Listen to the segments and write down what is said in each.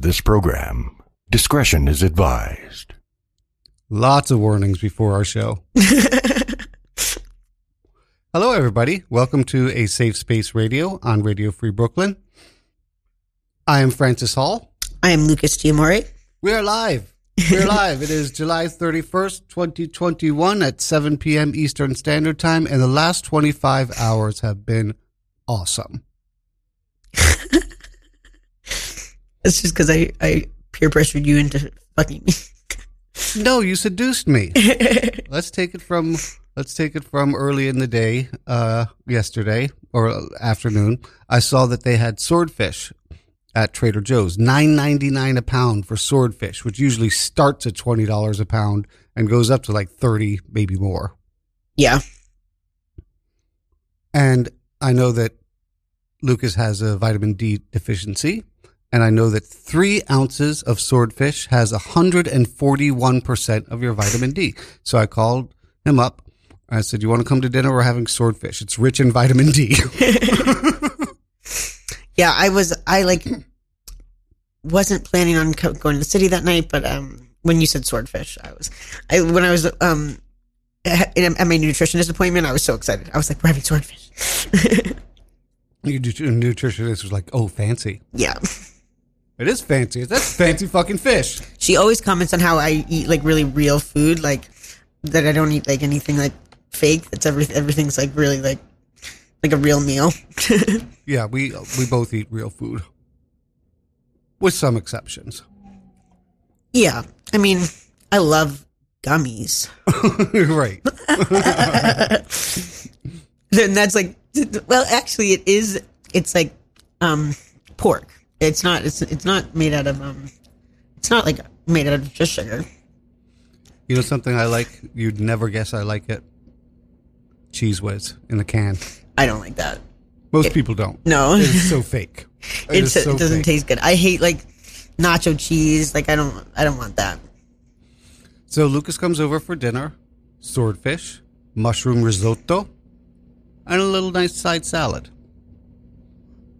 of this program. Discretion is advised. Lots of warnings before our show. Hello, everybody. Welcome to A Safe Space Radio on Radio Free Brooklyn. I am Francis Hall. I am Lucas Giamore. We are live. We're live. It is July 31st, 2021 at 7 p.m. Eastern Standard Time, and the last 25 hours have been awesome. It's just because I, I peer pressured you into fucking me. No, you seduced me. let's take it from let's take it from early in the day, uh, yesterday or afternoon. I saw that they had swordfish at Trader Joe's, nine ninety nine a pound for swordfish, which usually starts at twenty dollars a pound and goes up to like thirty, maybe more. Yeah. And I know that Lucas has a vitamin D deficiency. And I know that three ounces of swordfish has 141% of your vitamin D. So I called him up. I said, You want to come to dinner? We're having swordfish. It's rich in vitamin D. Yeah, I was, I like, wasn't planning on co- going to the city that night, but um, when you said swordfish, I was, I when I was um, at at my nutritionist appointment, I was so excited. I was like, we're having swordfish. Your nutritionist was like, Oh, fancy. yeah. It is fancy. That's fancy fucking fish. She always comments on how I eat like really real food, like that I don't eat like anything like fake. That's every, everything's like really like, like a real meal. Yeah, we we both eat real food. With some exceptions. yeah. I mean, I love gummies. right. then that's like well actually it is it's like um pork it's not it's it's not made out of um it's not like made out of just sugar You know something I like? You'd never guess I like it. Cheez Whiz in a can. i don't like that Most people don't. no It is so fake. It it's, so it doesn't fake. taste good i hate like nacho cheese like i don't i don't want that So Lucas comes over for dinner, swordfish, mushroom risotto, and a little nice side salad.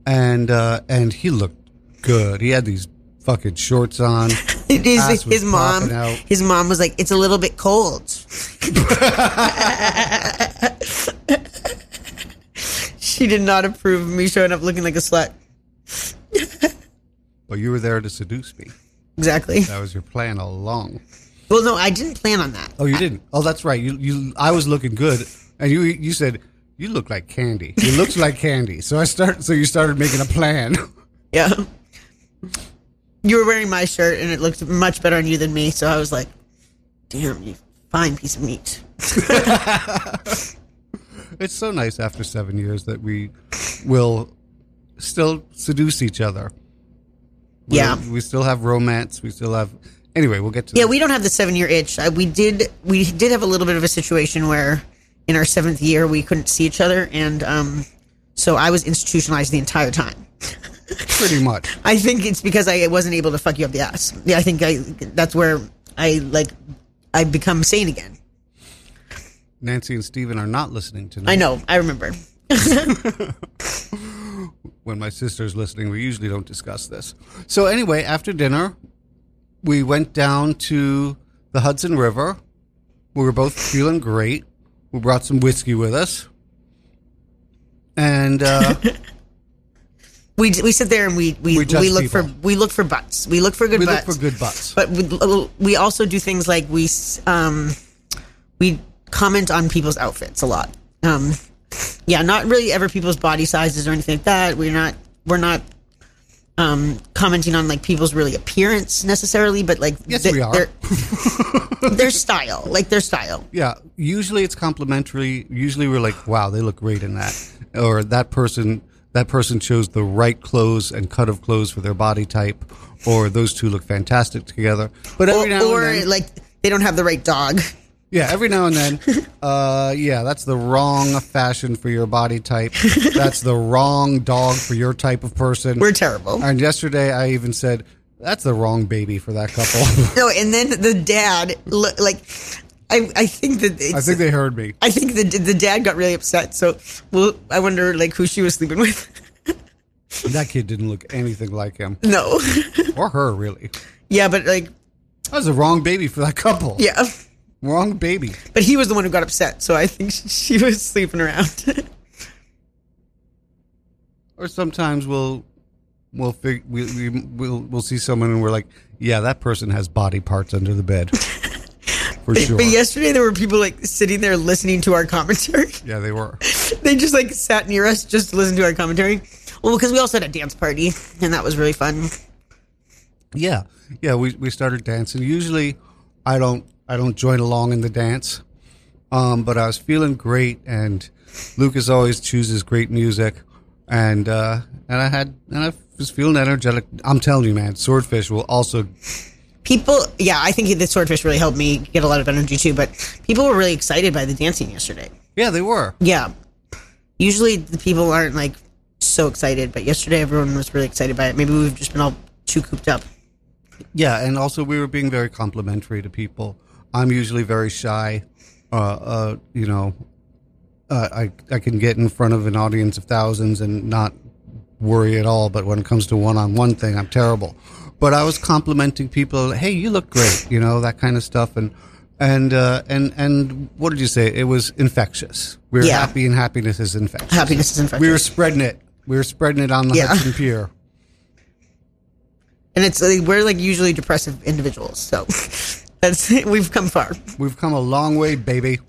And uh, and he looked good. He had these fucking shorts on. his, his mom his mom was like it's a little bit cold she did not approve of me showing up looking like a slut well, you were there to seduce me. exactly That was your plan all along. well no i didn't plan on that Oh, you didn't. Oh, that's right. You you. I was looking good, and you you said you look like candy. You looked like candy. So I start. So you started making a plan. Yeah. You were wearing my shirt and it looked much better on you than me, so I was like, damn, you fine piece of meat. It's so nice after seven years that we will still seduce each other. We- Yeah. we still have romance. We still have. Anyway, we'll get to Yeah, that. we don't have the seven year itch. I, we did we did have a little bit of a situation where in our seventh year we couldn't see each other and um so I was institutionalized the entire time. pretty much. I think it's because I wasn't able to fuck you up the ass. Yeah, I think I that's where I like I become sane again. Nancy and Steven are not listening tonight. I know, I remember. when my sister's listening, we usually don't discuss this. So anyway, after dinner, we went down to the Hudson River. We were both feeling great. We brought some whiskey with us, and uh, We we sit there and we we, We we, look for we look for butts. We look for good we look butts. for good butts. But we, we also do things like we um we comment on people's outfits a lot. Um yeah, not really ever people's body sizes or anything like that. We're not we're not um commenting on like people's really appearance necessarily, but like Yes, we are. their, their style, like their style. Yeah, usually it's complimentary. Usually we're like, "Wow, they look great in that," or that person that person chose the right clothes and cut of clothes for their body type, or those two look fantastic together. But every Or, now or and then, like they don't have the right dog. yeah, every now and then, uh, yeah, that's the wrong fashion for your body type. That's the wrong dog for your type of person. We're terrible. and yesterday, I even said. That's the wrong baby for that couple. No, and then the dad, like, I, I think that I think they heard me. I think the the dad got really upset. So, well, I wonder like who she was sleeping with. That kid didn't look anything like him. no, or her, really. Yeah, but like, That was the wrong baby for that couple. yeah. Wrong baby. But he was the one who got upset, so I think she was sleeping around. Or sometimes we'll we'll fig- we, we, we'll we'll see someone and we're like, yeah, that person has body parts under the bed. For sure. But yesterday there were people like sitting there listening to our commentary. Yeah, they were. they just like sat near us just to listen to our commentary. Well, because we also had a dance party, and that was really fun. Yeah, yeah. We we started dancing. Usually, I don't I don't join along in the dance, um, but I was feeling great, and Lucas always chooses great music, and uh, and I had and I was feeling energetic. I'm telling you, man, Swordfish will also. People, yeah, I think the swordfish really helped me get a lot of energy too. But people were really excited by the dancing yesterday. Yeah, they were. Yeah, usually the people aren't like so excited, but yesterday everyone was really excited by it. Maybe we've just been all too cooped up. Yeah, and also we were being very complimentary to people. I'm usually very shy. Uh, uh, you know, uh, I I can get in front of an audience of thousands and not worry at all. But when it comes to one-on-one thing, I'm terrible. But I was complimenting people. Hey, you look great. You know that kind of stuff. And and uh, and and what did you say? It was infectious. We were Yeah. happy, and happiness is infectious. Happiness is infectious. We were spreading it. We were spreading it on the Yeah. Hudson Pier. and it's like, we're like usually depressive individuals, so that's we've come far. We've come a long way, baby.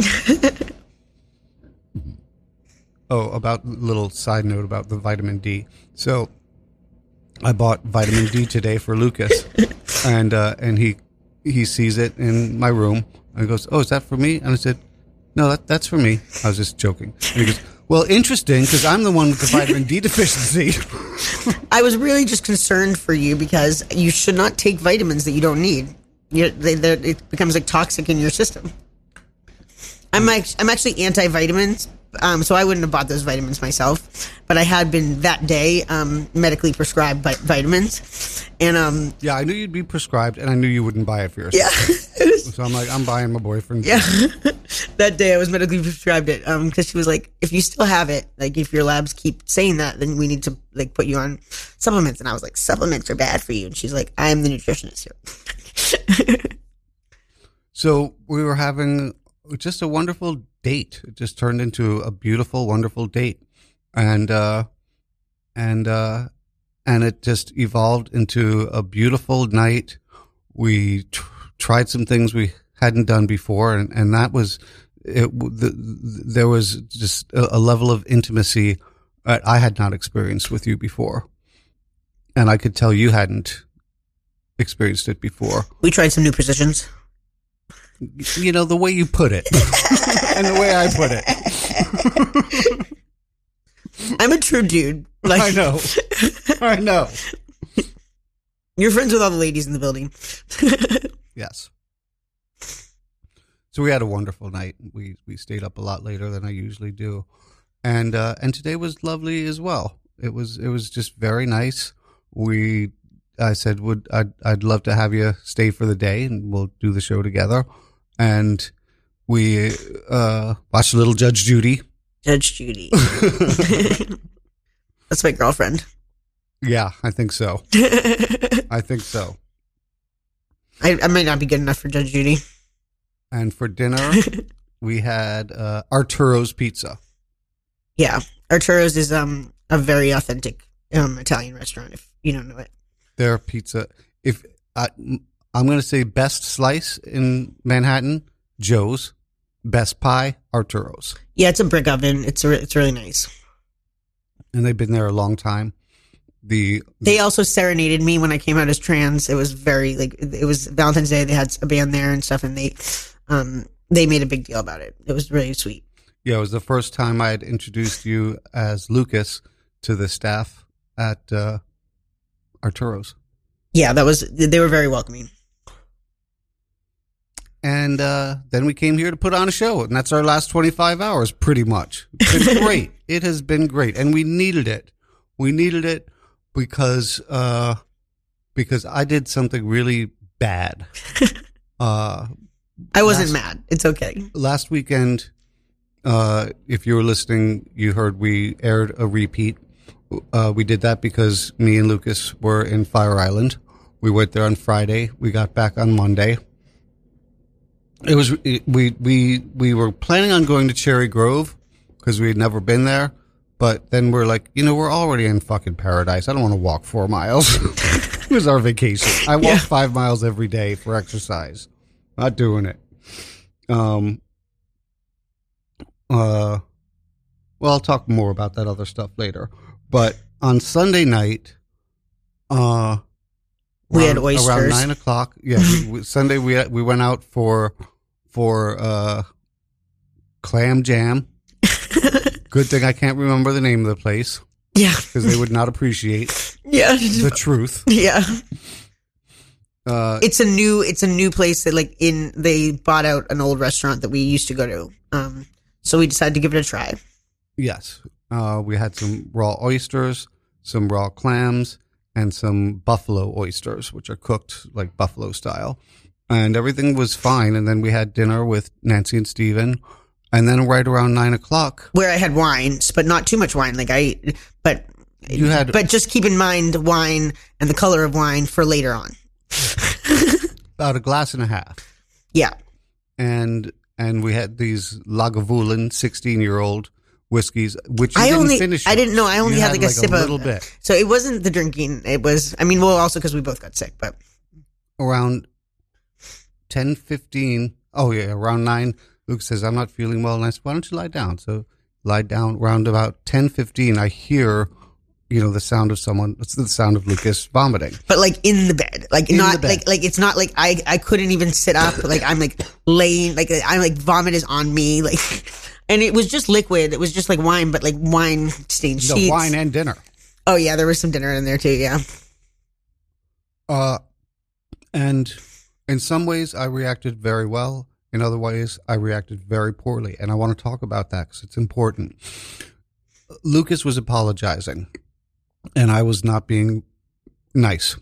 oh, about little side note about the vitamin D. So, I bought vitamin D today for Lucas, and uh, and he he sees it in my room and goes, "Oh, is that for me?" And I said, "No, that that's for me." I was just joking. And he goes, "Well, interesting, because I'm the one with the vitamin D deficiency." I was really just concerned for you because you should not take vitamins that you don't need. you they, it becomes like toxic in your system. I'm I'm actually anti vitamins, um, so I wouldn't have bought those vitamins myself. But I had been that day um, medically prescribed vi- vitamins, and um, yeah, I knew you'd be prescribed, and I knew you wouldn't buy it for yourself. yeah, So I'm like, I'm buying my boyfriend. yeah. that day I was medically prescribed it because she was like, if you still have it, like if your labs keep saying that, then we need to like put you on supplements. And I was like, supplements are bad for you. And she's like, I'm the nutritionist here. So we were having just a wonderful date. It just turned into a beautiful, wonderful date, and uh, and uh, and it just evolved into a beautiful night. We tr- tried some things we hadn't done before, and and that was it. The, there was just a, a level of intimacy that I had not experienced with you before, and I could tell you hadn't experienced it before We tried some new positions. You know the way you put it and the way I put it. I'm a true dude. Like I know, I know. you're friends with all the ladies in the building. Yes. So we had a wonderful night. We we stayed up a lot later than I usually do, and uh, and today was lovely as well. It was it was just very nice. We I said would I'd I'd love to have you stay for the day and we'll do the show together, and we uh, watched Little Judge Judy. Judge Judy. That's my girlfriend. Yeah, I think so. I think so. I, I might not be good enough for Judge Judy. And for dinner, we had uh, Arturo's Pizza. Yeah, Arturo's is um a very authentic um Italian restaurant. If you don't know it, Their pizza. If I, I'm going to say best slice in Manhattan, Joe's. Best pie, Arturo's. yeah, it's a brick oven. It's re- it's really nice. And they've been there a long time. The They also serenaded me when I came out as trans. It was very like it was Valentine's Day. They had a band there and stuff, and they um they made a big deal about it. It was really sweet. yeah, it was the first time I had introduced you as Lucas to the staff at uh, Arturo's. Yeah, that was they were very welcoming. And uh, then we came here to put on a show, and that's our last 25 hours, pretty much. It's been great. It has been great, and we needed it. We needed it because uh, because I did something really bad. uh, I wasn't Last- mad. It's okay. last weekend, uh, if you were listening, you heard we aired a repeat. Uh, we did that because me and Lucas were in Fire Island, We went there on Friday. We got back on Monday. It was we we we were planning on going to Cherry Grove because we had never been there, but then we're like, you know, we're already in fucking paradise. I don't want to walk four miles. it was our vacation. I walk Yeah. five miles every day for exercise. Not doing it. Um. Uh. Well, I'll talk more about that other stuff later. But on Sunday night, uh, We had oysters. around nine o'clock. Yeah, we, we, Sunday we we went out for for uh, clam jam. Good thing I can't remember the name of the place Yeah. because they would not appreciate Yeah. the truth. Yeah. Uh, It's a new it's a new place that like in they bought out an old restaurant that we used to go to. Um so we decided to give it a try. yes, uh, we had some raw oysters, some raw clams, and some buffalo oysters, which are cooked like buffalo style. And everything was fine. And then we had dinner with Nancy and Steven. And then right around nine o'clock, Where I had wines, but not too much wine. Like I but you had but just keep in mind wine and the color of wine for later on. about a glass and a half. Yeah. and and we had these Lagavulin sixteen year old whiskeys, which I didn't only finish. I didn't know. I only You had, like a sip a of little bit So it wasn't the drinking. It was I mean, well also because we both got sick, but around 10, 15. Oh yeah, around nine. Luke says, "I'm not feeling well," and I said, "Why don't you lie down?" So lie down. Around about ten fifteen, I hear. You know the sound of someone. It's the sound of Lucas vomiting. but like in the bed, like In not bed. like like it's not like I I couldn't even sit up. Like I'm like laying like I'm like vomit is on me like, and it was just liquid. It was just like wine, but like wine stained sheets. wine and dinner. oh yeah, there was some dinner in there too. Yeah, Uh, and in some ways, I reacted very well. In other ways, I reacted very poorly. And I want to talk about that because it's important. Lucas was apologizing, and I was not being nice.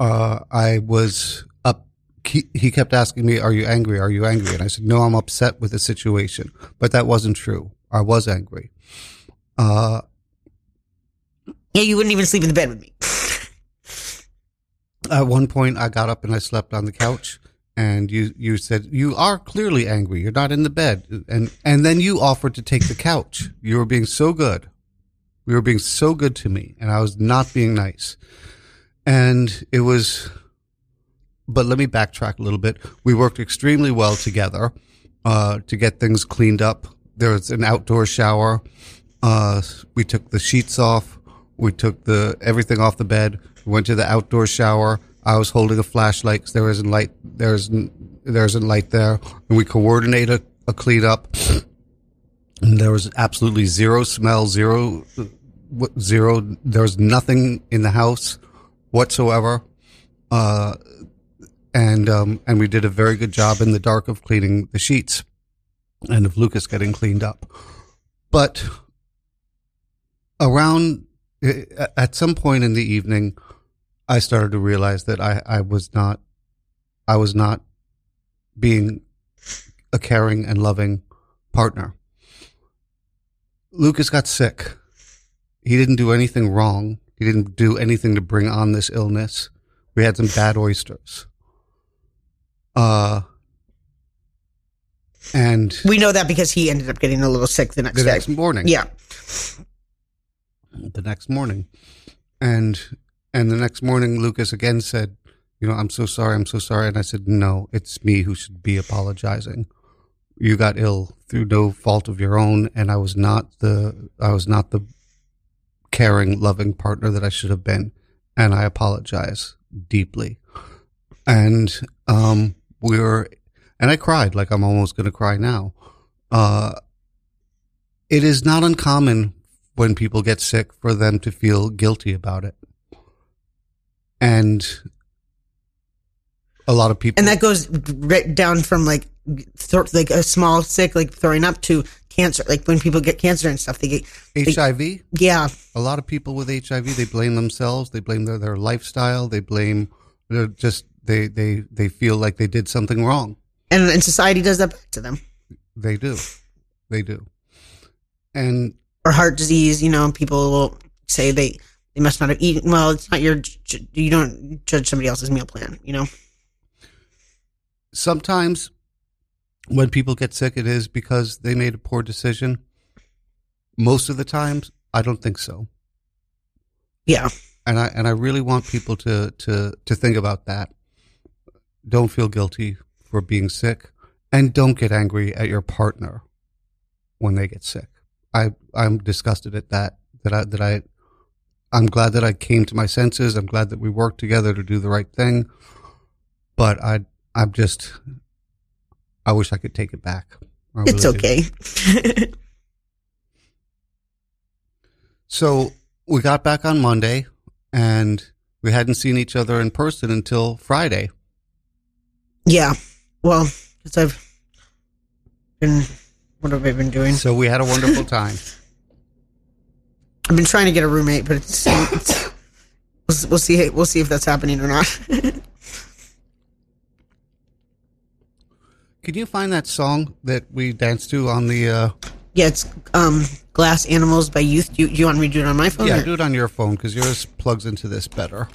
Uh, I was up. He, kept asking me, Are you angry? Are you angry? And I said, No, I'm upset with the situation. But that wasn't true. I was angry. Uh, yeah. You wouldn't even sleep in the bed with me. At one point, I got up and I slept on the couch, and you you said you are clearly angry. You're not in the bed, and and then you offered to take the couch. You were being so good. You were being so good to me, and I was not being nice. And it was, but let me backtrack a little bit. We worked extremely well together uh, to get things cleaned up. There was an outdoor shower. Uh, we took the sheets off. We took the everything off the bed. We went to the outdoor shower. I was holding a flashlight 'cause there isn't light. There isn't there isn't light there, and we coordinated a cleanup. And there was absolutely zero smell, zero, zero. There was nothing in the house whatsoever. Uh, and um, and we did a very good job in the dark of cleaning the sheets, and of Lucas getting cleaned up. But around at some point in the evening, I started to realize that I, I was not, I was not being a caring and loving partner. Lucas got sick. He didn't do anything wrong. He didn't do anything to bring on this illness. We had some bad oysters. Uh, and We know that because he ended up getting a little sick the next the day. next morning, yeah, the next morning, and and the next morning, Lucas again said, "You know, I'm so sorry, I'm so sorry," and I said, "No, it's me who should be apologizing. You got ill through no fault of your own, and I was not the I was not the caring, loving partner that I should have been, and I apologize deeply." And um, we were, and I cried like I'm almost going to cry now. Uh, it is not uncommon when people get sick for them to feel guilty about it. And a lot of people and that goes right down from like th- like a small sick like throwing up to cancer. Like when people get cancer and stuff, they get HIV, yeah. a lot of people with HIV, they blame themselves, they blame their, their lifestyle, they blame they're just they they they feel like they did something wrong. And, and society does that back to them. They do. They do. And Or heart disease, you know, people will say they they must not have eaten. Well, it's not your. You don't judge somebody else's meal plan. You know. Sometimes when people get sick, it is because they made a poor decision. Most of the times, I don't think so. Yeah. and I and I really want people to to to think about that. Don't feel guilty for being sick, and don't get angry at your partner when they get sick. I I'm disgusted at that. That I that I I'm glad that I came to my senses. I'm glad that we worked together to do the right thing. But I I'm just I wish I could take it back. I It's okay. So we got back on Monday, and we hadn't seen each other in person until Friday. yeah. Well, because I've been. What have I been doing? So we had a wonderful time. I've been trying to get a roommate, but it's, it's we'll, we'll see. We'll see if that's happening or not. Can you find that song that we danced to on the? Uh, yeah, it's um, Glass Animals by Youth. Do you, do you want me to do it on my phone? yeah, or- do it on your phone because yours plugs into this better.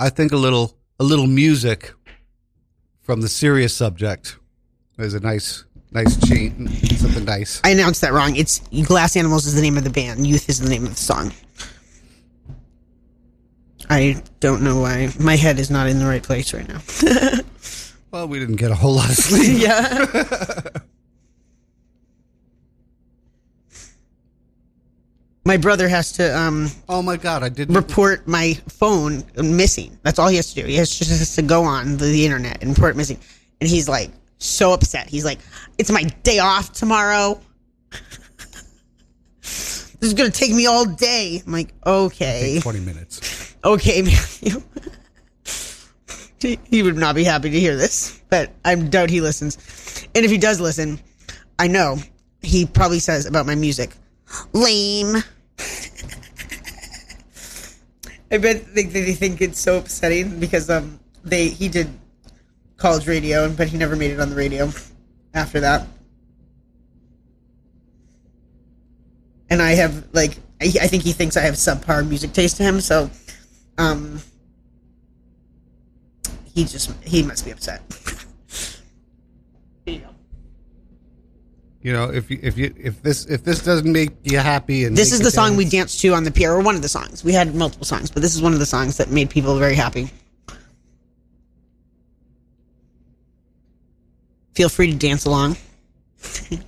I think a little a little music from the serious subject is a nice nice chain. something nice. I announced that wrong. It's Glass Animals is the name of the band. Youth is the name of the song. I don't know why my head is not in the right place right now. Well, we didn't get a whole lot of sleep. yeah. my brother has to um, Oh my god, I didn't. report my phone missing. That's all he has to do. He has just has to go on the, the internet and report missing. And he's like so upset. He's like, "It's my day off tomorrow. this is gonna take me all day." I'm like, "Okay, Twenty minutes. okay, Matthew." He- he would not be happy to hear this, but I doubt he listens. And if he does listen, I know he probably says about my music, lame. I bet they, they think it's so upsetting because um they he did college radio, but he never made it on the radio after that. And I have like I, I think he thinks I have subpar music taste to him, so um he just he must be upset. You know, if you, if you if this if this doesn't make you happy and This is the song we danced to on the pier, or one of the songs. We had multiple songs, but this is one of the songs that made people very happy. Feel free to dance along.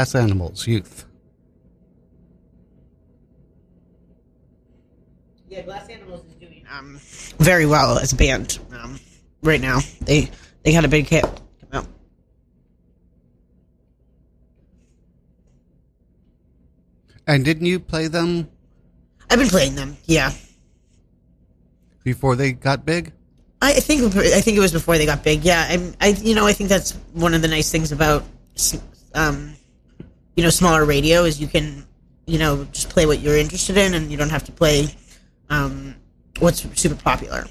Glass Animals Youth. Yeah, Glass Animals is doing um very well as a band um right now. They they had a big hit come out. And didn't you play them I've been playing them. Yeah, before they got big? I I think I think it was before they got big. Yeah, I, I you know I think that's one of the nice things about um you know smaller radio is you can you know just play what you're interested in and you don't have to play um what's super popular.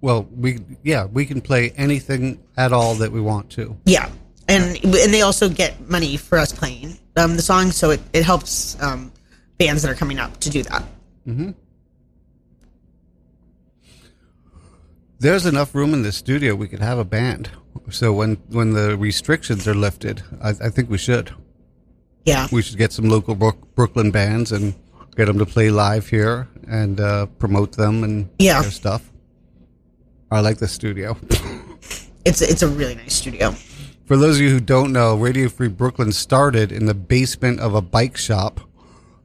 Well, we yeah, we can play anything at all that we want to. Yeah, and and they also get money for us playing um, the song, so it, it helps um, bands that are coming up to do that. mm-hmm. There's enough room in the studio we could have a band. So when when the restrictions are lifted, I, I think we should. Yeah, We should get some local Brook, Brooklyn bands and get them to play live here and uh, promote them and Yeah. their stuff. I like the studio. it's it's a really nice studio. For those of you who don't know, Radio Free Brooklyn started in the basement of a bike shop.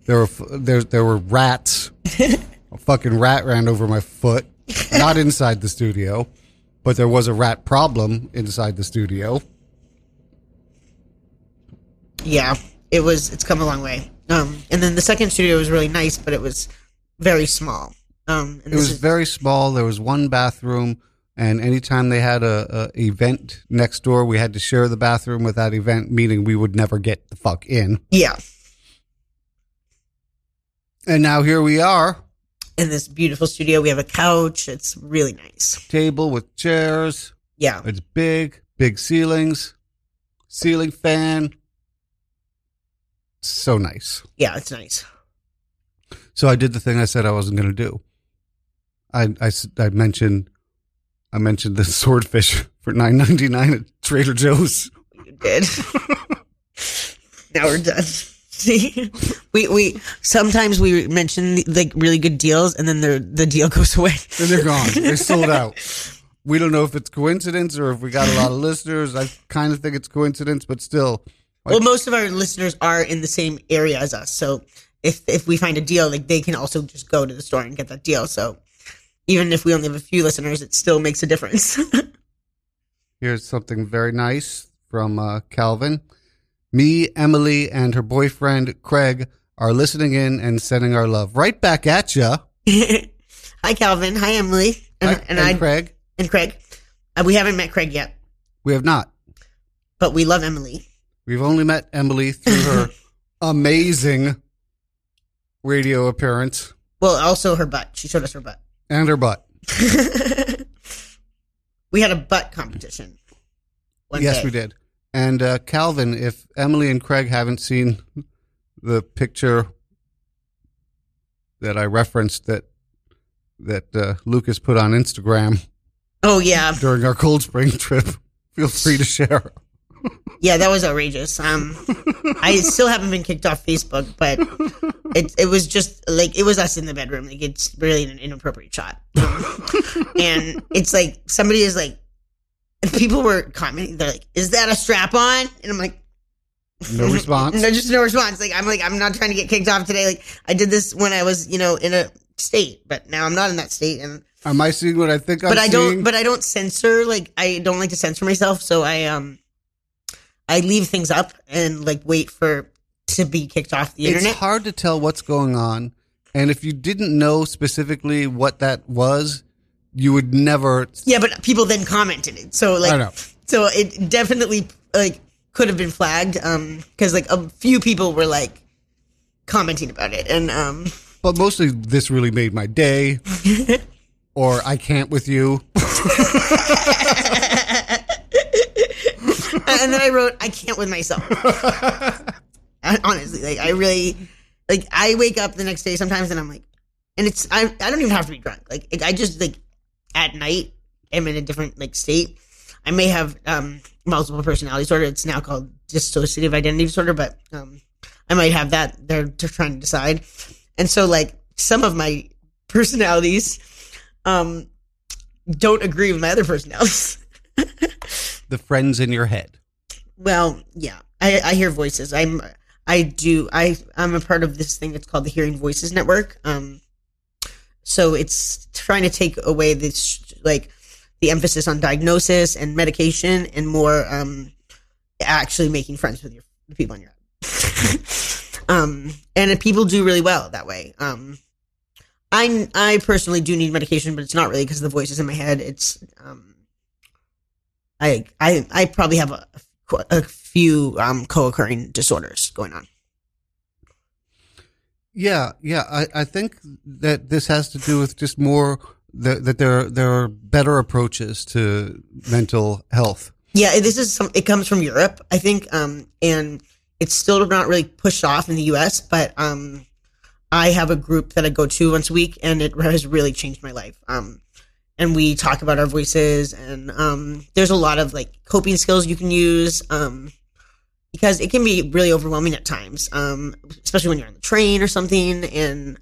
There were there there were rats. a fucking rat ran over my foot. Not inside the studio, but there was a rat problem inside the studio. Yeah, it was. It's come a long way. Um, and then the second studio was really nice, but it was very small. Um, and It was is- very small. There was one bathroom, and anytime they had a, a event next door, we had to share the bathroom with that event, meaning we would never get the fuck in. yeah. And now here we are, In this beautiful studio, we have a couch. It's really nice. table with chairs. Yeah, It's big, big ceilings, ceiling fan. So nice. yeah, it's nice. So I did the thing I said I wasn't going to do. I I mentioned I mentioned the swordfish for nine ninety nine at Trader Joe's. You did. now we're done. See, we we sometimes we mention like really good deals, and then the the deal goes away. And they're gone. They're sold out. We don't know if it's coincidence or if we got a lot of listeners. I kind of think it's coincidence, but still, Well, most of our listeners are in the same area as us, so if if we find a deal, like they can also just go to the store and get that deal. So even if we only have a few listeners, it still makes a difference. Here's something very nice from uh, Calvin. Me, Emily, and her boyfriend Craig are listening in and sending our love right back at you. Hi, Calvin. Hi, Emily. And, and, I Craig. and Craig. Uh, we haven't met Craig yet, We have not. but we love Emily. We've only met Emily through her amazing radio appearance Well, also her butt. She showed us her butt. and her butt. we had a butt competition. One yes, day. we did. And uh, Calvin, if Emily and Craig haven't seen the picture that I referenced that that uh, Lucas put on Instagram Oh yeah, during our Cold Spring trip, feel free to share. yeah, that was outrageous. Um, I still haven't been kicked off Facebook, but it it was just like it was us in the bedroom. Like it's really an inappropriate shot, and it's like somebody is like, people were commenting. They're like, "Is that a strap on?" And I'm like, No response. No, just no response. Like I'm like I'm not trying to get kicked off today. Like I did this when I was you know in a state, but now I'm not in that state, and Am I seeing what I think I'm but I don't. But I don't censor. Like I don't like to censor myself, so I um I leave things up and like wait for to be kicked off the internet. it's hard to tell what's going on. And if you didn't know specifically what that was, you would never. Yeah, but people then commented it, so like so it definitely like could have been flagged um because like a few people were like commenting about it and um But mostly, this really made my day. or I can't with you. and then I wrote, I can't with myself. I- Honestly, like I really, like I wake up the next day sometimes and I'm like, and it's I I don't even have to be drunk. Like I just like at night am in a different like state. I may have um multiple personality disorder. It's now called dissociative identity disorder, but um I might have that. They're just trying to decide, and so like some of my personalities um don't agree with my other personalities. The friends in your head. Well, yeah. I, I hear voices. I'm I do I I'm a part of this thing that's called the Hearing Voices Network. Um, so it's trying to take away this like the emphasis on diagnosis and medication and more um actually making friends with your the people in your um, and people do really well that way. Um, I I personally do need medication, but it's not really because the voice is in my head. It's um, I I I probably have a, a few um, co-occurring disorders going on. Yeah, yeah. I, I think that this has to do with just more that, that there there are better approaches to mental health. Yeah, this is some. It comes from Europe, I think, um, and it's still not really pushed off in the U.S. But um, I have a group that I go to once a week, and it has really changed my life. Um, and we talk about our voices, and um, there's a lot of like coping skills you can use. Um, because it can be really overwhelming at times, um, especially when you're on the train or something, and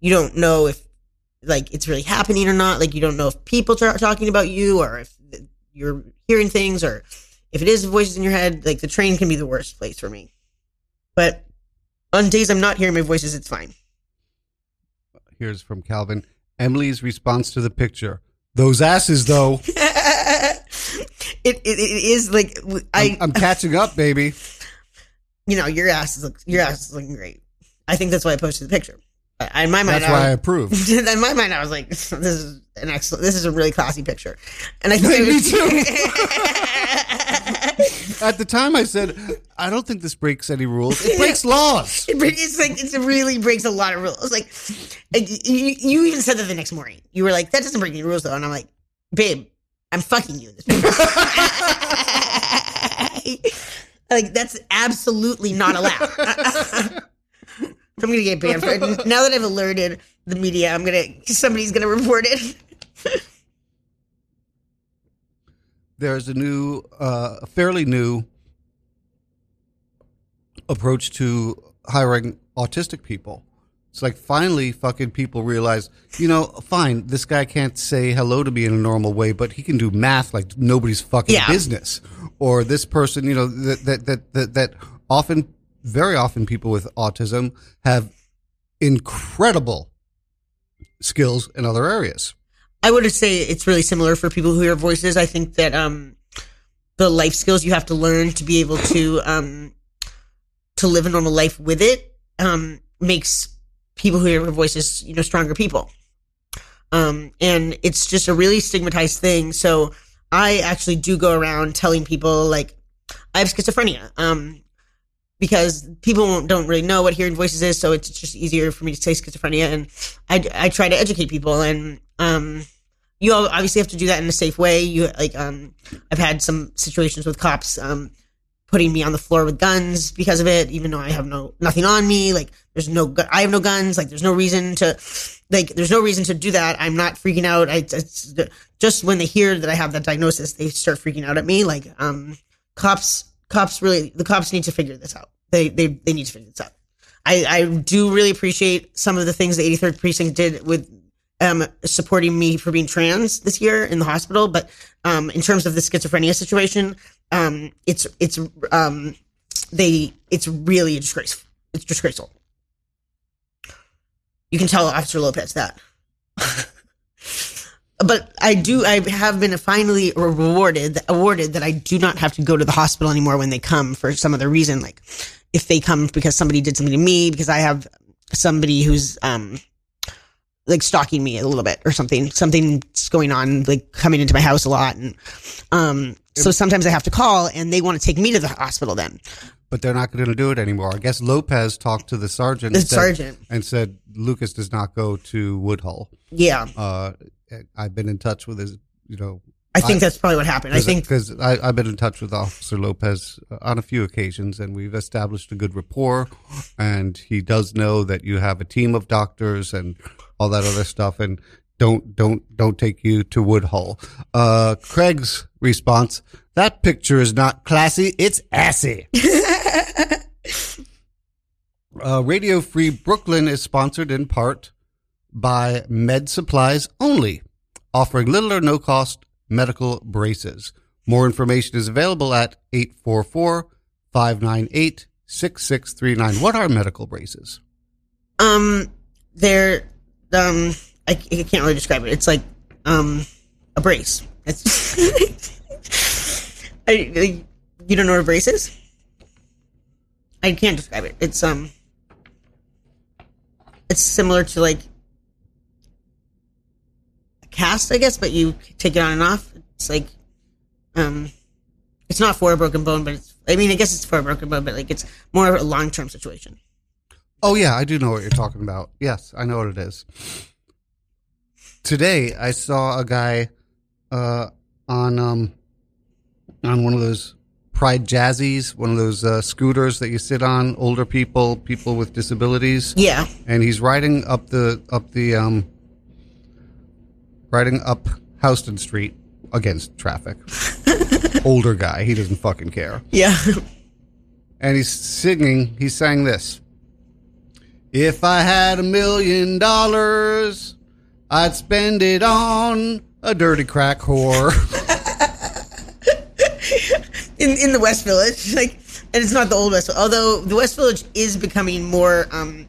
you don't know if like it's really happening or not. Like you don't know if people are talking about you or if you're hearing things or if it is voices in your head. Like the train can be the worst place for me. But on days I'm not hearing my voices, it's fine. Here's from Calvin. Emily's response to the picture. Those asses, though. it, it, it is like I. I'm, I'm catching up, baby. You know, your ass is look, your ass is looking great. I think that's why I posted the picture. In my mind, that's I why I approve. In my mind, I was like, "This is an excellent. This is a really classy picture," and I think me too. At the time, I said, "I don't think this breaks any rules. It breaks laws. It breaks. It's like it really breaks a lot of rules. Like you, you even said that the next morning. You were like, "That doesn't break any rules, though," and I'm like, "Babe, I'm fucking you in this picture." like that's absolutely not allowed. I'm gonna get banned for it. Now that I've alerted the media, I'm gonna somebody's gonna report it. There's a new, uh, fairly new approach to hiring autistic people. It's like finally fucking people realize, you know, fine, this guy can't say hello to me in a normal way, but he can do math like nobody's fucking yeah. business. Or this person, you know, that, that, that, that, that often very often people with autism have incredible skills in other areas. I would say it's really similar for people who hear voices. I think that um, the life skills you have to learn to be able to um, to live a normal life with it um, makes people who hear voices, you know, stronger people. Um, and it's just a really stigmatized thing. So I actually do go around telling people like I have schizophrenia. Um, because people don't really know what hearing voices is, so it's just easier for me to say schizophrenia. And I, I try to educate people, and um, you obviously have to do that in a safe way. You like, um, I've had some situations with cops um, putting me on the floor with guns because of it, even though I have no nothing on me. Like, there's no, I have no guns. Like, there's no reason to, like, there's no reason to do that. I'm not freaking out. I just when they hear that I have that diagnosis, they start freaking out at me. Like, um, cops cops really the cops need to figure this out. They they they need to figure this out. I I do really appreciate some of the things the 83rd precinct did with um supporting me for being trans this year in the hospital, but um in terms of the schizophrenia situation, um it's it's um they it's really disgraceful. It's disgraceful. You can tell Officer Lopez that. but I do. I have been finally rewarded, awarded that I do not have to go to the hospital anymore when they come for some other reason. Like if they come because somebody did something to me, because I have somebody who's um like stalking me a little bit or something. Something's going on, like coming into my house a lot, and um. So sometimes I have to call, and they want to take me to the hospital then but they're not going to do it anymore. I guess Lopez talked to the sergeant. The and said, sergeant and said Lucas does not go to Woodhull. Yeah. Uh, I've been in touch with his, you know. I think I, that's probably what happened. I think because I've been in touch with Officer Lopez on a few occasions, and we've established a good rapport. And he does know that you have a team of doctors and all that other stuff, and don't don't don't take you to Woodhull. Uh, Craig's response: That picture is not classy; it's assy. uh, Radio Free Brooklyn is sponsored in part by Med Supplies Only, offering little or no cost medical braces. More information is available at 844 598 6639. What are medical braces? Um, they're um, I, I can't really describe it. It's like um, a brace. It's I, I- you don't know what a brace is? I can't describe it. It's um, it's similar to like cast, I guess, but you take it on and off. It's like um, it's not for a broken bone, but it's. I mean, I guess it's for a broken bone, but like it's more of a long term situation. Oh yeah, I do know what you're talking about. Yes, I know what it is. Today I saw a guy uh, on um, on one of those Pride Jazzies, one of those uh, scooters that you sit on, older people, people with disabilities, Yeah. and he's riding up the up the um, riding up Houston Street against traffic. older guy, he doesn't fucking care Yeah. and he's singing. He sang this. If I had a million dollars, I'd spend it on a dirty crack whore. in in the West Village, like, and it's not the old West. Village. Although the West Village is becoming more um,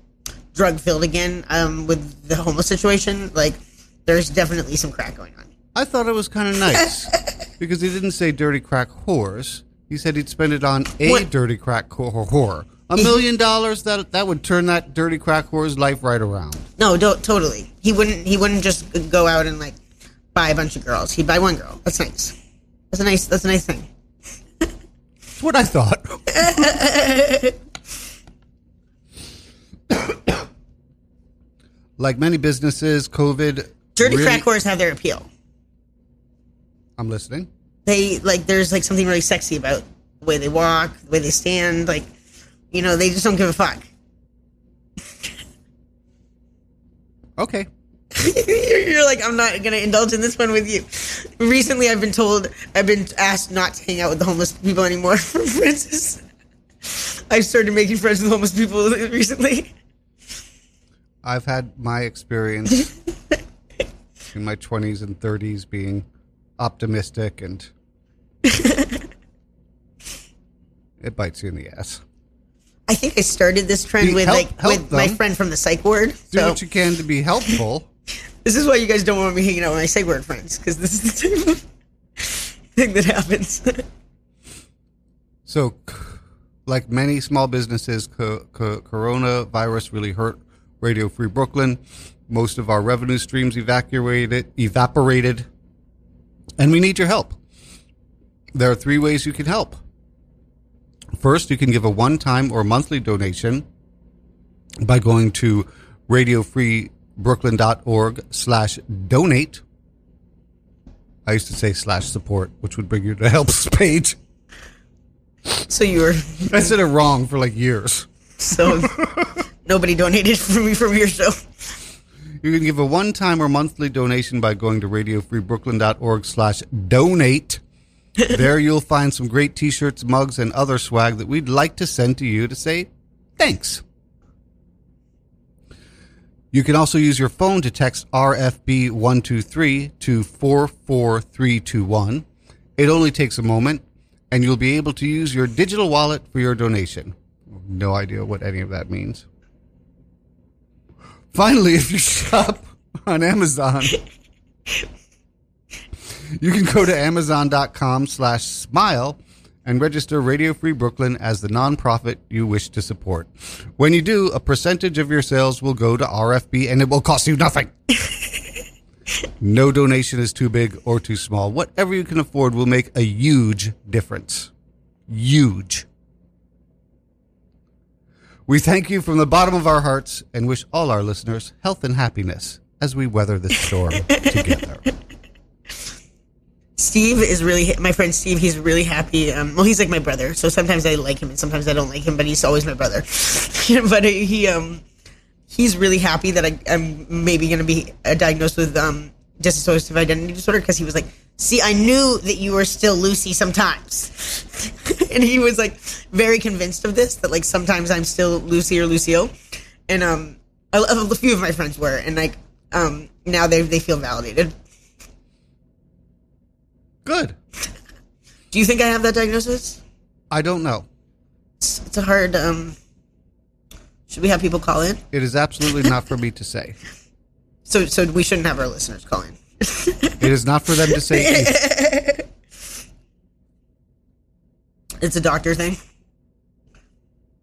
drug filled again um, with the homeless situation. Like, there's definitely some crack going on. I thought it was kind of nice because he didn't say dirty crack whores. He said he'd spend it on a What? dirty crack whore. whore. A million dollars that that would turn that dirty crack whore's life right around. No, don't totally. He wouldn't. He wouldn't just go out and like buy a bunch of girls. He'd buy one girl. That's nice. That's a nice. That's a nice thing. That's what I thought. like many businesses, COVID. Dirty really- crack whores have their appeal. I'm listening. They like. There's like something really sexy about the way they walk, the way they stand. Like, you know, they just don't give a fuck. Okay. you're, like, I'm not gonna indulge in this one with you. Recently, I've been told, I've been asked not to hang out with the homeless people anymore. For Francis, I started making friends with homeless people recently. I've had my experience in my 20s and 30s being optimistic and it bites you in the ass. I think I started this trend Be- with help- like help with my friend from the psych ward. Do So what you can to be helpful. this is why you guys don't want me hanging out with my psych ward friends because this is the type of thing that happens. So, like many small businesses, co- co- coronavirus really hurt Radio Free Brooklyn. Most of our revenue streams evacuated, evaporated, and we need your help. There are three ways you can help. First, you can give a one-time or monthly donation by going to radiofreebrooklyn.org slash donate. I used to say slash support, which would bring you to the helps page. so you were I said it wrong for like years. so nobody donated for me from your show. You can give a one-time or monthly donation by going to radiofreebrooklyn.org slash donate. There you'll find some great t-shirts, mugs, and other swag that we'd like to send to you to say thanks. You can also use your phone to text RFB123 to 44321. It only takes a moment, and you'll be able to use your digital wallet for your donation. No idea what any of that means. Finally, if you shop on Amazon, you can go to amazon.com slash smile and register Radio Free Brooklyn as the nonprofit you wish to support. When you do, a percentage of your sales will go to RFB and it will cost you nothing. no donation is too big or too small. Whatever you can afford will make a huge difference. Huge. We thank you from the bottom of our hearts and wish all our listeners health and happiness as we weather this storm together. Steve is really my friend Steve. He's really happy. Um, well, he's like my brother, so sometimes I like him and sometimes I don't like him, but he's always my brother. but he um he's really happy that I, I'm maybe going to be diagnosed with um dissociative identity disorder because he was like, "See, I knew that you were still Lucy sometimes," and he was like very convinced of this that like sometimes I'm still Lucy or Lucio, and um a, a few of my friends were, and like um now they they feel validated. Good. Do you think I have that diagnosis? I don't know. it's it's a hard. Um, should we have people call in? It is absolutely not for me to say. So so we shouldn't have our listeners call in. It is not for them to say. It's a doctor thing.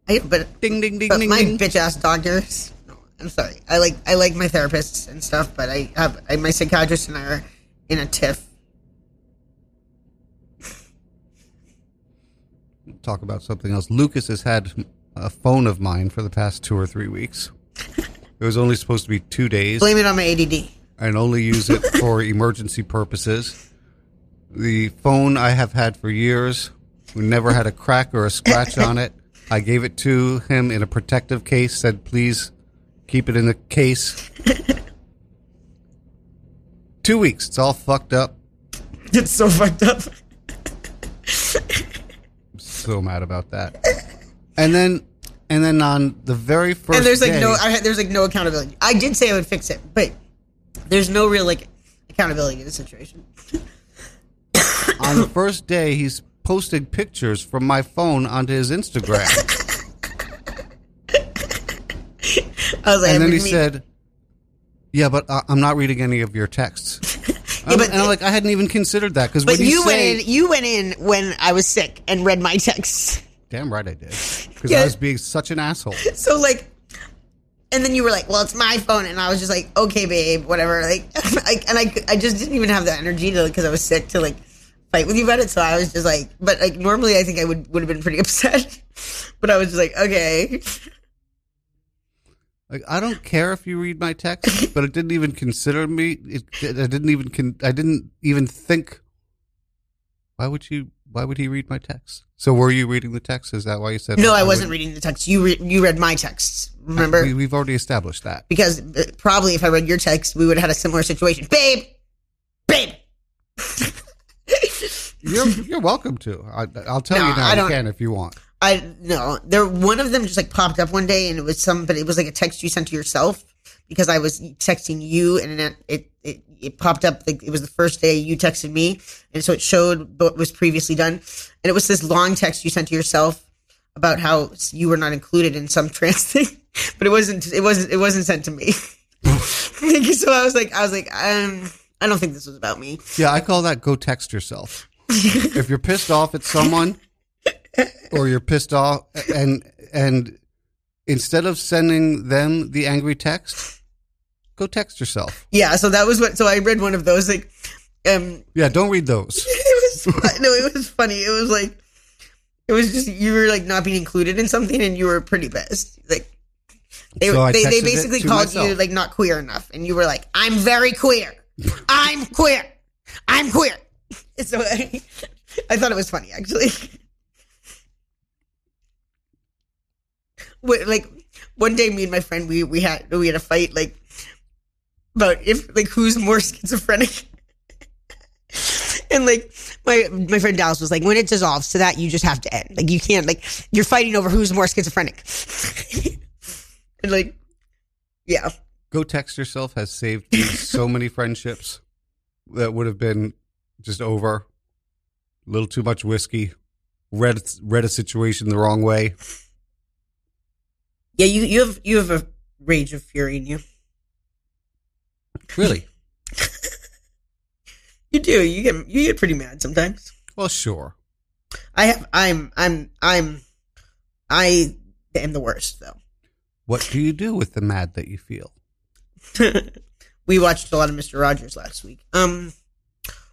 I, but ding ding ding but ding my ding. bitch ass doctors. No, I'm sorry. I like I like my therapists and stuff, but I have I, my psychiatrist and I are in a tiff. Talk about something else. Lucas has had a phone of mine for the past two or three weeks. It was only supposed to be two days. Blame it on my ADD. And only use it for emergency purposes. The phone I have had for years, we never had a crack or a scratch on it. I gave it to him in a protective case, said, please keep it in the case. Two weeks, it's all fucked up. It's so fucked up. I'm so mad about that. And then, and then on the very first and there's like day- no I, there's like no accountability. I did say I would fix it, but there's no real like accountability in this situation. on the first day, he's posted pictures from my phone onto his Instagram. I was like, and then he mean, said, "Yeah, but I- I'm not reading any of your texts." Yeah, but- and I'm like, I hadn't even considered that because But when you, you say, went in. You went in when I was sick and read my texts. "Damn right I did," because Yeah. I was being such an asshole. So like, and then you were like, "Well, it's my phone," and I was just like, "Okay, babe, whatever." Like, I, and I, I just didn't even have the energy to because I was sick to like fight with you about it. So I was just like, but like normally I think I would would have been pretty upset, but I was just like, okay, Like, I don't care if you read my text, but it didn't even consider me. It, I didn't even. Con- I didn't even think. Why would you? Why would he read my text? So were you reading the text? Is that why you said? no, oh, I would- wasn't reading the text. You re- you read my texts. Remember? We, we've already established that. because uh, probably if I read your text, we would have had a similar situation, babe, babe. You're you're welcome to. I, I'll tell No, you now. I You can if you want. I no, there one of them just like popped up one day and it was some, but it was like a text you sent to yourself because I was texting you and it it it, it popped up. Like, it was the first day you texted me, and so it showed what was previously done, and it was this long text you sent to yourself about how you were not included in some trans thing, but it wasn't. It wasn't. It wasn't sent to me. so I was like, I was like, um, I don't think this was about me. Yeah, I call that go text yourself. if you're pissed off at someone or you're pissed off and and instead of sending them the angry text, go text yourself. Yeah, so that was what. So I read one of those like, um, Yeah, don't read those. it was no, it was funny. It was like it was just you were like not being included in something, and you were pretty pissed. Like they So they, they basically called you like not queer enough, and you were like, "I'm very queer. I'm queer. I'm queer." So I, I thought it was funny actually. What, like one day, me and my friend we we had we had a fight like about if like who's more schizophrenic. And like my my friend Dallas was like, when it dissolves to that, you just have to end. Like you can't like you're fighting over who's more schizophrenic. and like, yeah, Go text yourself has saved me so many friendships that would have been just over. A little too much whiskey. Read read a situation the wrong way. yeah. You you have you have a rage of fury in you. Really? You do. You get you get pretty mad sometimes. Well, sure. I have. I'm. I'm. I'm. I am the worst though. What do you do with the mad that you feel? we watched a lot of Mister Rogers last week. Um,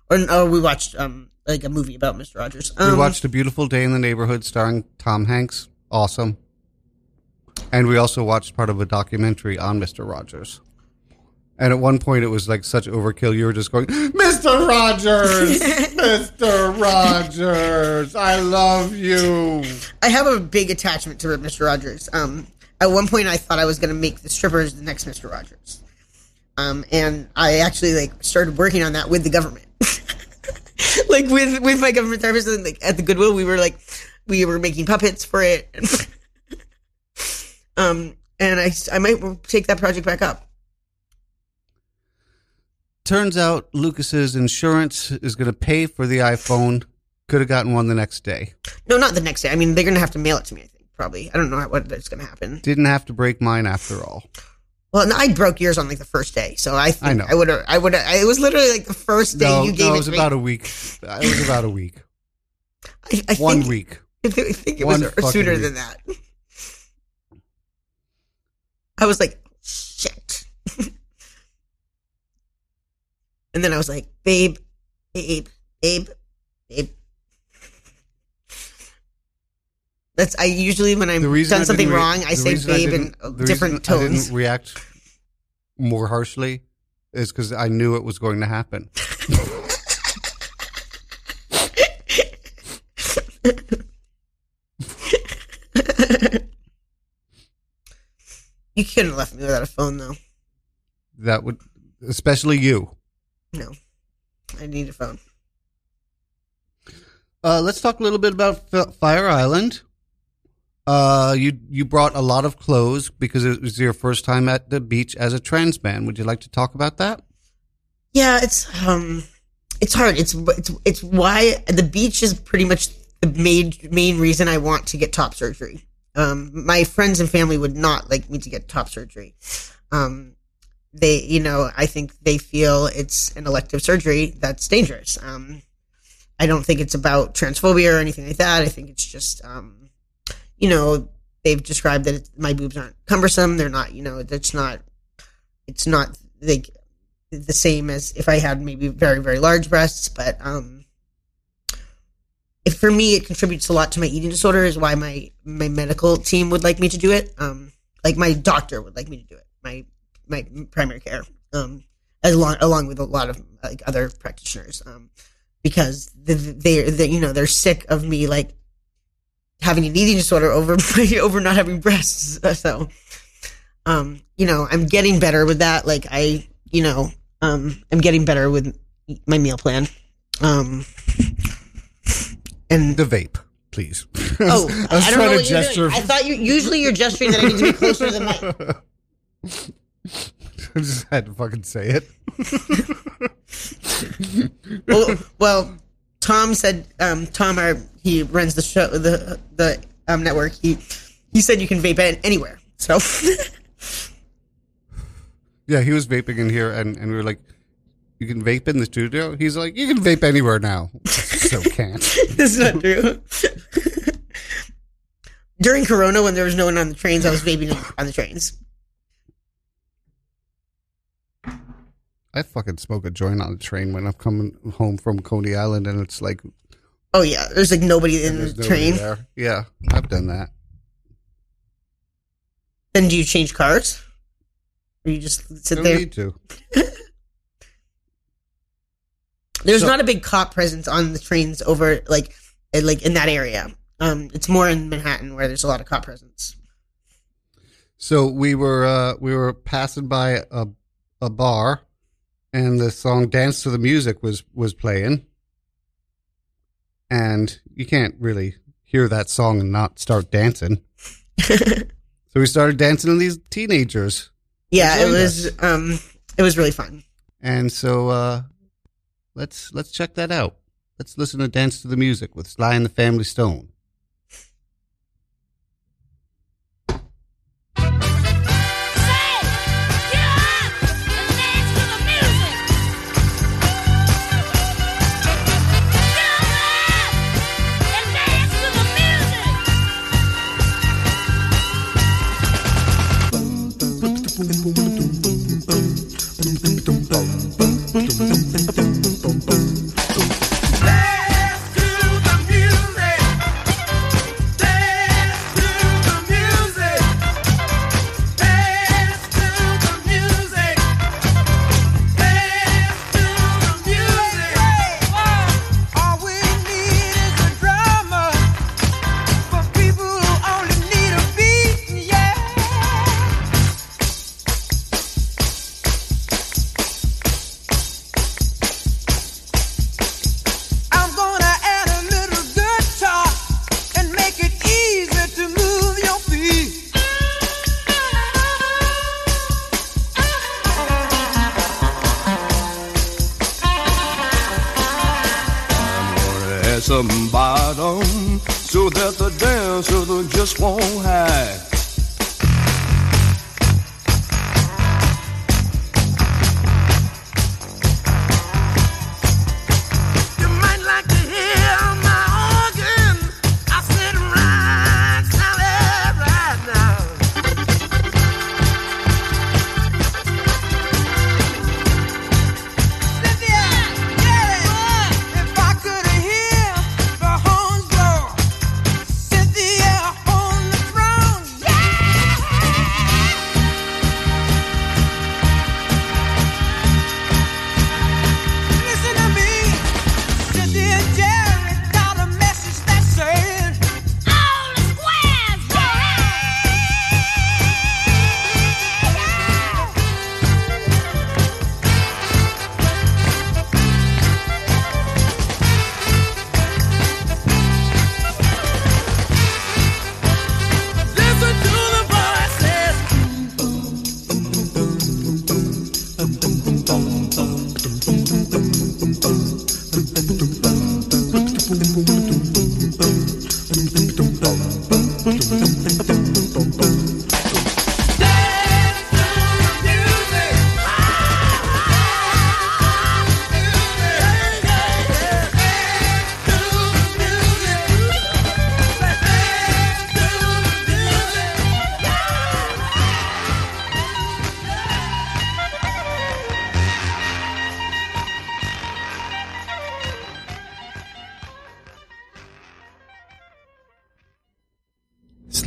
or oh, we watched um like a movie about Mister Rogers. Um, we watched A Beautiful Day in the Neighborhood starring Tom Hanks. Awesome. And we also watched part of a documentary on Mr. Rogers. And at one point, it was like such overkill. You were just going, Mr. Rogers! Mr. Rogers! I love you! I have a big attachment to Mister Rogers. Um, at one point, I thought I was going to make the strippers the next Mister Rogers. Um, and I actually like started working on that with the government, like with with my government therapist. And, like at the Goodwill, we were like, we were making puppets for it. um, and I I might take that project back up. Turns out Lucas's insurance is going to pay for the iPhone. Could have gotten one the next day. No, not the next day. I mean, they're going to have to mail it to me. I think. Probably. I don't know what that's going to happen. Didn't have to break mine after all. Well, and I broke yours on like the first day, so I think I know. I would have. I would have. It was literally like the first day No, you gave no, it, was me. about a week. It was about a week. I, I One think, week. I think it One was sooner week. than that. I was like, shit. and then I was like, babe, babe, babe, babe. That's I usually when I've done something re- wrong, I say babe in uh, the different reason I tones. didn't react more harshly is because I knew it was going to happen. You couldn't have left me without a phone though. That would, especially you. No, I need a phone. Uh, let's talk a little bit about F- Fire Island. Uh, you you brought a lot of clothes because it was your first time at the beach as a trans man. Would you like to talk about that? Yeah, it's um, it's hard. It's it's it's why the beach is pretty much the main main reason I want to get top surgery. Um, my friends and family would not like me to get top surgery. Um, they, you know, I think they feel it's an elective surgery that's dangerous. Um, I don't think it's about transphobia or anything like that. I think it's just, um, you know, they've described that my boobs aren't cumbersome. They're not, you know, it's not, it's not like the same as if I had maybe very, very large breasts. But, um, if for me, it contributes a lot to my eating disorder is why my, my medical team would like me to do it. Um, like my doctor would like me to do it. My, my primary care, um, along, along with a lot of like other practitioners. Um, because they, they, they, you know, they're sick of me like having an eating disorder over over not having breasts. So, um, you know, I'm getting better with that. Like I, you know, um, I'm getting better with my meal plan. Um, and The vape, please. oh, I was I don't know trying to what you're gesture. doing. I thought you usually you're gesturing that I need to be closer to the mic. I just had to fucking say it. well, well, Tom said, um, Tom, our, he runs the show, the the um, network. He he said you can vape it anywhere. So Yeah, he was vaping in here, and, and we were like, "You can vape in the studio." He's like, "You can vape anywhere now." so can't. That's not true. During Corona, when there was no one on the trains, I was vaping on the trains. I fucking smoke a joint on the train when I'm coming home from Coney Island, and it's like Oh yeah, there's like nobody in the train. there. Yeah, I've done that. Then do you change cars? Or you just sit Don't there? need to. There's So- not a big cop presence on the trains over like like in that area. Um, it's more in Manhattan where there's a lot of cop presence. So we were uh, we were passing by a a bar, and the song "Dance to the Music" was was playing, and you can't really hear that song and not start dancing. So we started dancing to these teenagers, Yeah, it was um, it was really fun. and so uh, let's let's check that out. Let's listen to "Dance to the Music" with Sly and the Family Stone.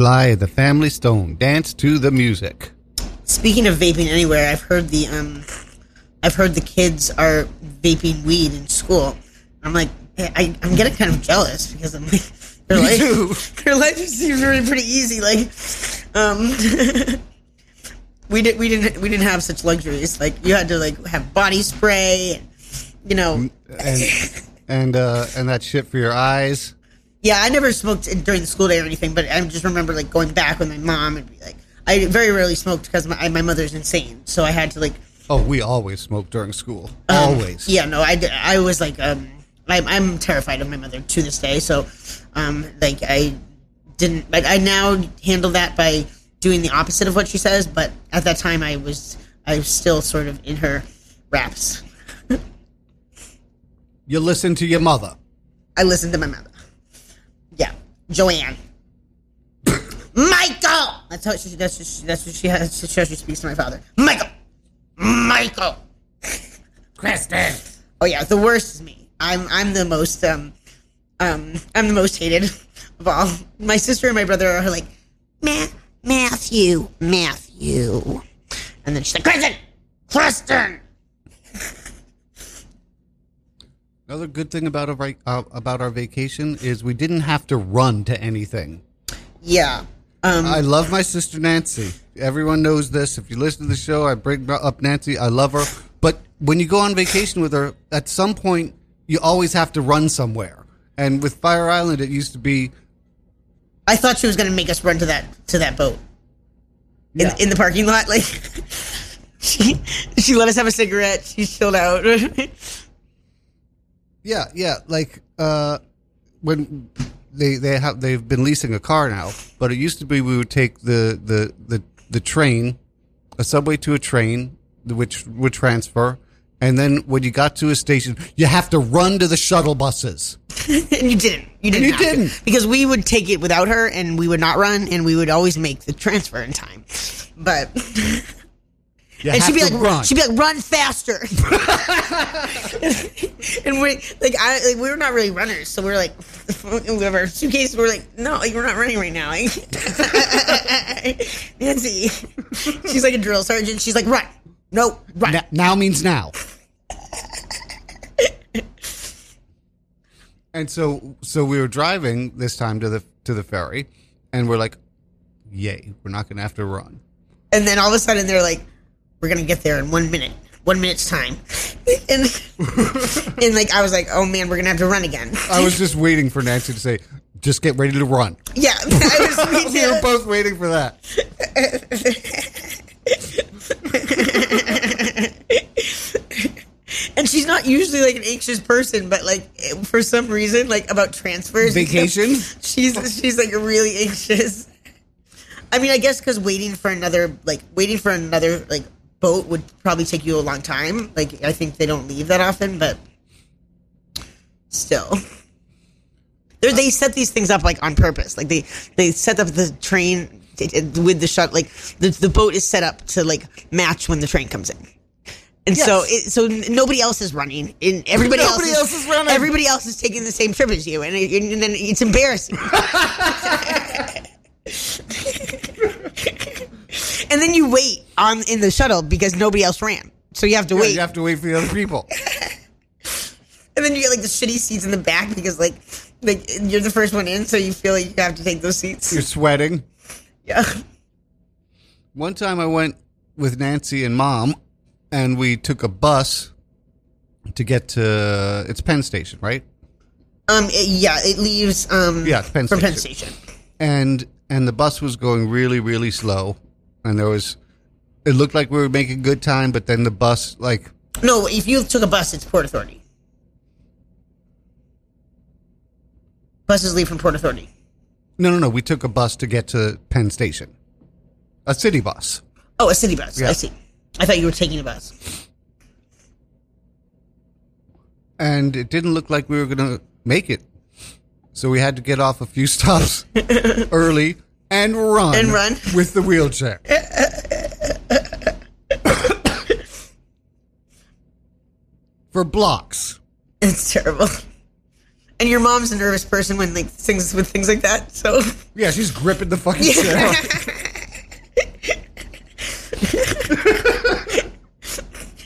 Sly, the Family Stone, dance to the music. Speaking of vaping anywhere, I've heard the um, I've heard the kids are vaping weed in school. I'm like, I, I'm getting kind of jealous because I'm like, their life, their life seems really pretty easy. Like, um, we did we didn't we didn't have such luxuries. Like, you had to like have body spray, and, you know. And and uh and that shit for your eyes. Yeah, I never smoked during the school day or anything, but I just remember like going back with my mom and be like, I very rarely smoked because my my mother's insane, so I had to like Oh, we always smoke during school. Um, always. Yeah, no, I I was like, um, I'm, I'm terrified of my mother to this day. So, um, like, I didn't, like, I now handle that by doing the opposite of what she says. But at that time, I was, I was still sort of in her raps. You listen to your mother. I listened to my mother. Joanne. Michael. That's how she. That's what she, that's what she has. That's how she speaks to my father. Michael. Michael. Kristen. Oh yeah, the worst is me. I'm I'm the most um um I'm the most hated of all. My sister and my brother are like, Ma- Matthew, Matthew, and then she's like, Kristen, Kristen. Another good thing about vac- uh, about our vacation is we didn't have to run to anything. Yeah. Um. I love my sister Nancy. Everyone knows this. If you listen to the show, I bring up Nancy. I love her. But when you go on vacation with her, at some point, you always have to run somewhere. And with Fire Island, it used to be I thought she was gonna make us run to that to that boat in, Yeah. in the parking lot. Like she she let us have a cigarette. She chilled out. Yeah, yeah. Like uh, when they they have they've been leasing a car now, but it used to be we would take the the the, the train, a subway to a train, which would transfer, and then when you got to a station, you have to run to the shuttle buses. and you didn't. You didn't. you didn't. because we would take it without her, and we would not run, and we would always make the transfer in time. But You and she'd be like, run. she'd be like, run faster. and we like, I like, we were not really runners, so we were like, we have our suitcase. We're like, no, like, we're not running right now. Nancy, she's like a drill sergeant. She's like, run, no, run. Na- now means now. and so so we were driving this time to the to the ferry, and we're like, "Yay, we're not going to have to run." And then all of a sudden they're like, we're gonna get there in one minute, one minute's time, and and like I was like, oh man, we're gonna have to run again. I was just waiting for Nancy to say, "Just get ready to run." yeah, I was we were both waiting for that. and she's not usually like an anxious person, but like for some reason, like about transfers. Vacation? She's she's like really anxious. I mean, I guess because waiting for another like waiting for another like boat would probably take you a long time. Like I think they don't leave that often, but still. They're, they set these things up like on purpose. Like they they set up the train with the shut. Like the the boat is set up to like match when the train comes in. And so, it, so nobody else is running, and everybody Nobody else, else is running. Everybody else is taking the same trip as you, and, it, and then it's embarrassing. and then you wait on in the shuttle because nobody else ran, so you have to Yeah, wait. you have to wait for the other people. and then you get like the shitty seats in the back because like like you're the first one in, so you feel like you have to take those seats. You're sweating. Yeah. One time I went with Nancy and mom, and we took a bus to get to it's Penn Station, right? Um. it- yeah. It leaves. Um. Yeah, Penn from Penn. Station. And and the bus was going really really slow, and there was it looked like we were making good time, but then the bus like No, if you took a bus, it's Port Authority. Buses leave from Port Authority. no no no we took a bus to get to Penn Station, a city bus. Oh, a city bus. Yeah. I see. I thought you were taking a bus. and it didn't look like we were going to make it. So we had to get off a few stops early and run And run. with the wheelchair. For blocks. It's terrible. And your mom's a nervous person when like things with things like that. So Yeah, she's gripping the fucking chair.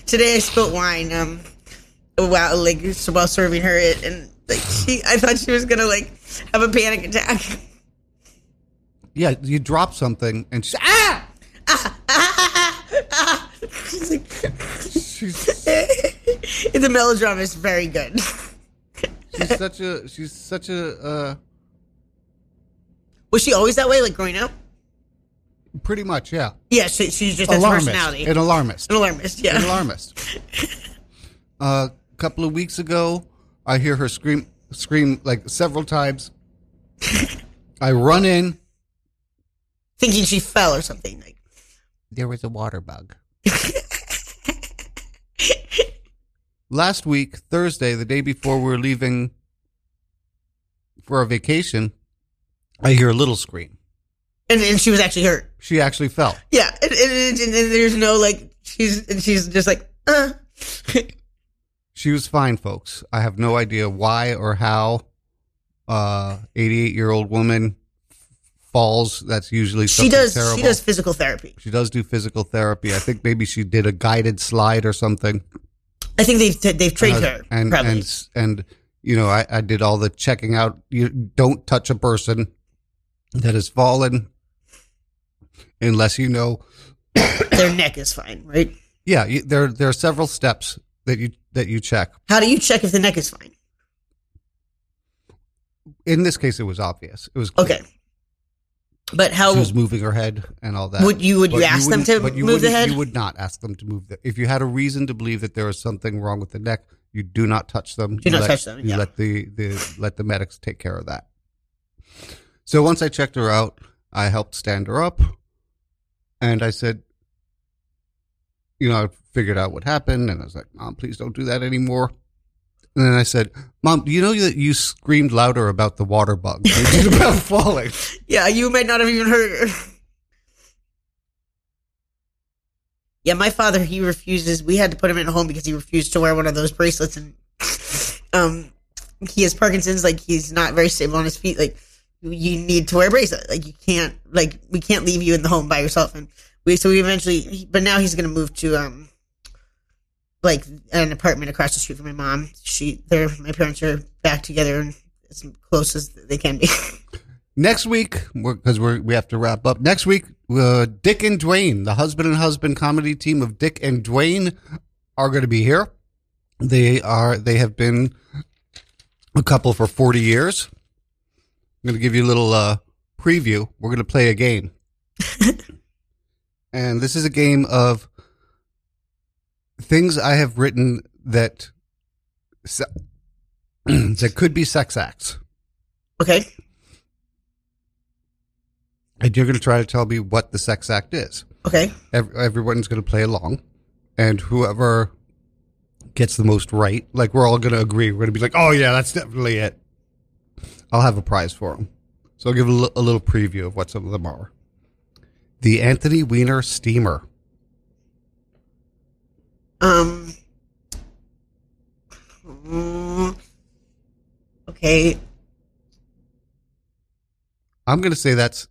today I spilled wine. Um, while like while serving her it, and like she, I thought she was gonna like have a panic attack. Yeah, you drop something and she, ah! Ah! She's like, she's, the melodrama is very good. she's such a she's such a uh, Was she always that way, like growing up? pretty much yeah Yeah, she, she's just alarmist personality. an alarmist An alarmist, yeah. an alarmist. A couple of weeks ago, I hear her scream scream like several times. I run in. Thinking she fell or something. Like, There was a water bug. Last week, Thursday, the day before we were leaving for our vacation, I hear a little scream. and, and she was actually hurt. She actually fell. Yeah, and, and, and, and there's no like she's and she's just like, uh. She was fine, folks. I have no idea why or how. Uh, 88 year old woman falls. That's usually she does terrible. she does physical therapy. She does do physical therapy. I think maybe she did a guided slide or something. I think they've they've trained Uh, her and probably. and and you know, I, I did all the checking out. You don't touch a person that has fallen unless you know. Their neck is fine, right? Yeah, you, there there are several steps that you that you check. How do you check if the neck is fine? In this case, it was obvious. It was clear. Okay, but how She was moving her head and all that. Would you- would you But ask them to you move the head? You would not ask them to move the. If you had a reason to believe that there was something wrong with the neck, you do not touch them. Do You not let- touch them, You yeah. let the, the let the medics take care of that. So once I checked her out, I helped stand her up, and I said, you know, I figured out what happened, and I was like, "Mom, please don't do that anymore." And then I said, "Mom, do you know that you screamed louder about the water bug than you did about falling?" Yeah, you might not have even heard. Yeah, my father, he refuses. We had to put him in a home because he refused to wear one of those bracelets, and um, he has Parkinson's. Like he's not very stable on his feet. Like you need to wear a bracelet. Like you can't. Like we can't leave you in the home by yourself. And we so we eventually. But now he's gonna move to um, like an apartment across the street from my mom. She, they're my parents are back together and as close as they can be. Next week, because we're, we have to wrap up. Next week, uh, Dick and Dwayne, the husband and husband comedy team of Dick and Dwayne, are going to be here. They are. They have been a couple for forty years. I'm going to give you a little uh, preview. We're going to play a game, and this is a game of things I have written that. So, that could be sex acts. Okay. And you're going to try to tell me what the sex act is. Okay. Ev- everyone's going to play along. And whoever gets the most right, like we're all going to agree, we're going to be like, oh, yeah, that's definitely it. I'll have a prize for them. So I'll give a li- a little preview of what some of them are. The Anthony Weiner Steamer. Um. Okay. I'm going to say that's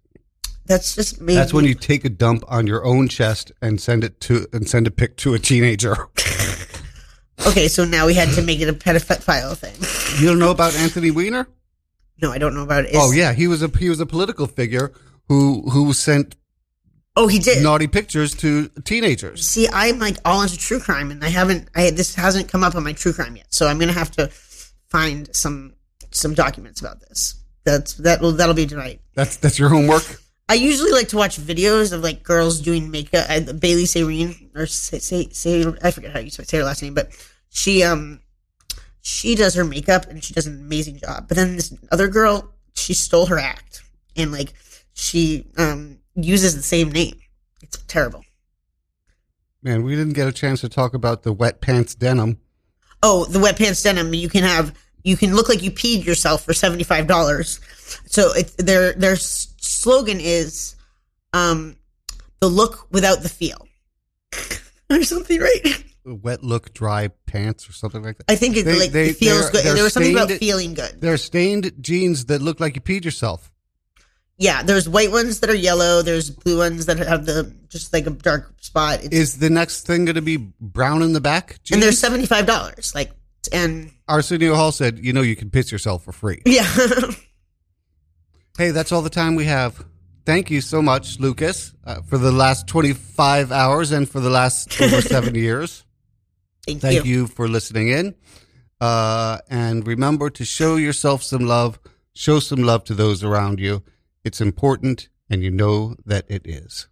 That's just me. that's when you take a dump on your own chest and send it to and send a pic to a teenager. Okay, so now we had to make it a pedophile thing. you don't know about Anthony Weiner? No, I don't know about it. Oh yeah, he was a he was a political figure who who sent Oh, he did. naughty pictures to teenagers. See, I'm like all into true crime, and I haven't. I this hasn't come up on my true crime yet, so I'm gonna have to find some some documents about this. That's that will that'll be tonight. That's that's your homework. I usually like to watch videos of like girls doing makeup. I, Bailey Sarian or say, say say I forget how you say her last name, but she um she does her makeup and she does an amazing job. But then this other girl, she stole her act and like she um uses the same name. It's terrible. Man, we didn't get a chance to talk about the wet pants denim. Oh, the wet pants denim. You can have. You can look like you peed yourself for seventy five dollars. So it, their their slogan is, um, the look without the feel, or something, right? Wet look, dry pants, or something like that. I think it They- like they- it feels good. There was something about feeling good. They're stained jeans that look like you peed yourself. Yeah, there's white ones that are yellow. There's blue ones that have the just like a dark spot. It's, Is the next thing going to be brown in the back? and they're seventy five dollars. Like and Arsenio Hall said, "You know, you can piss yourself for free." yeah. Hey, that's all the time we have. Thank you so much, Lucas, uh, for the last 25 hours and for the last over seven years. Thank, Thank you. you for listening in. Uh, and remember to show yourself some love, show some love to those around you. It's important, and you know that it is.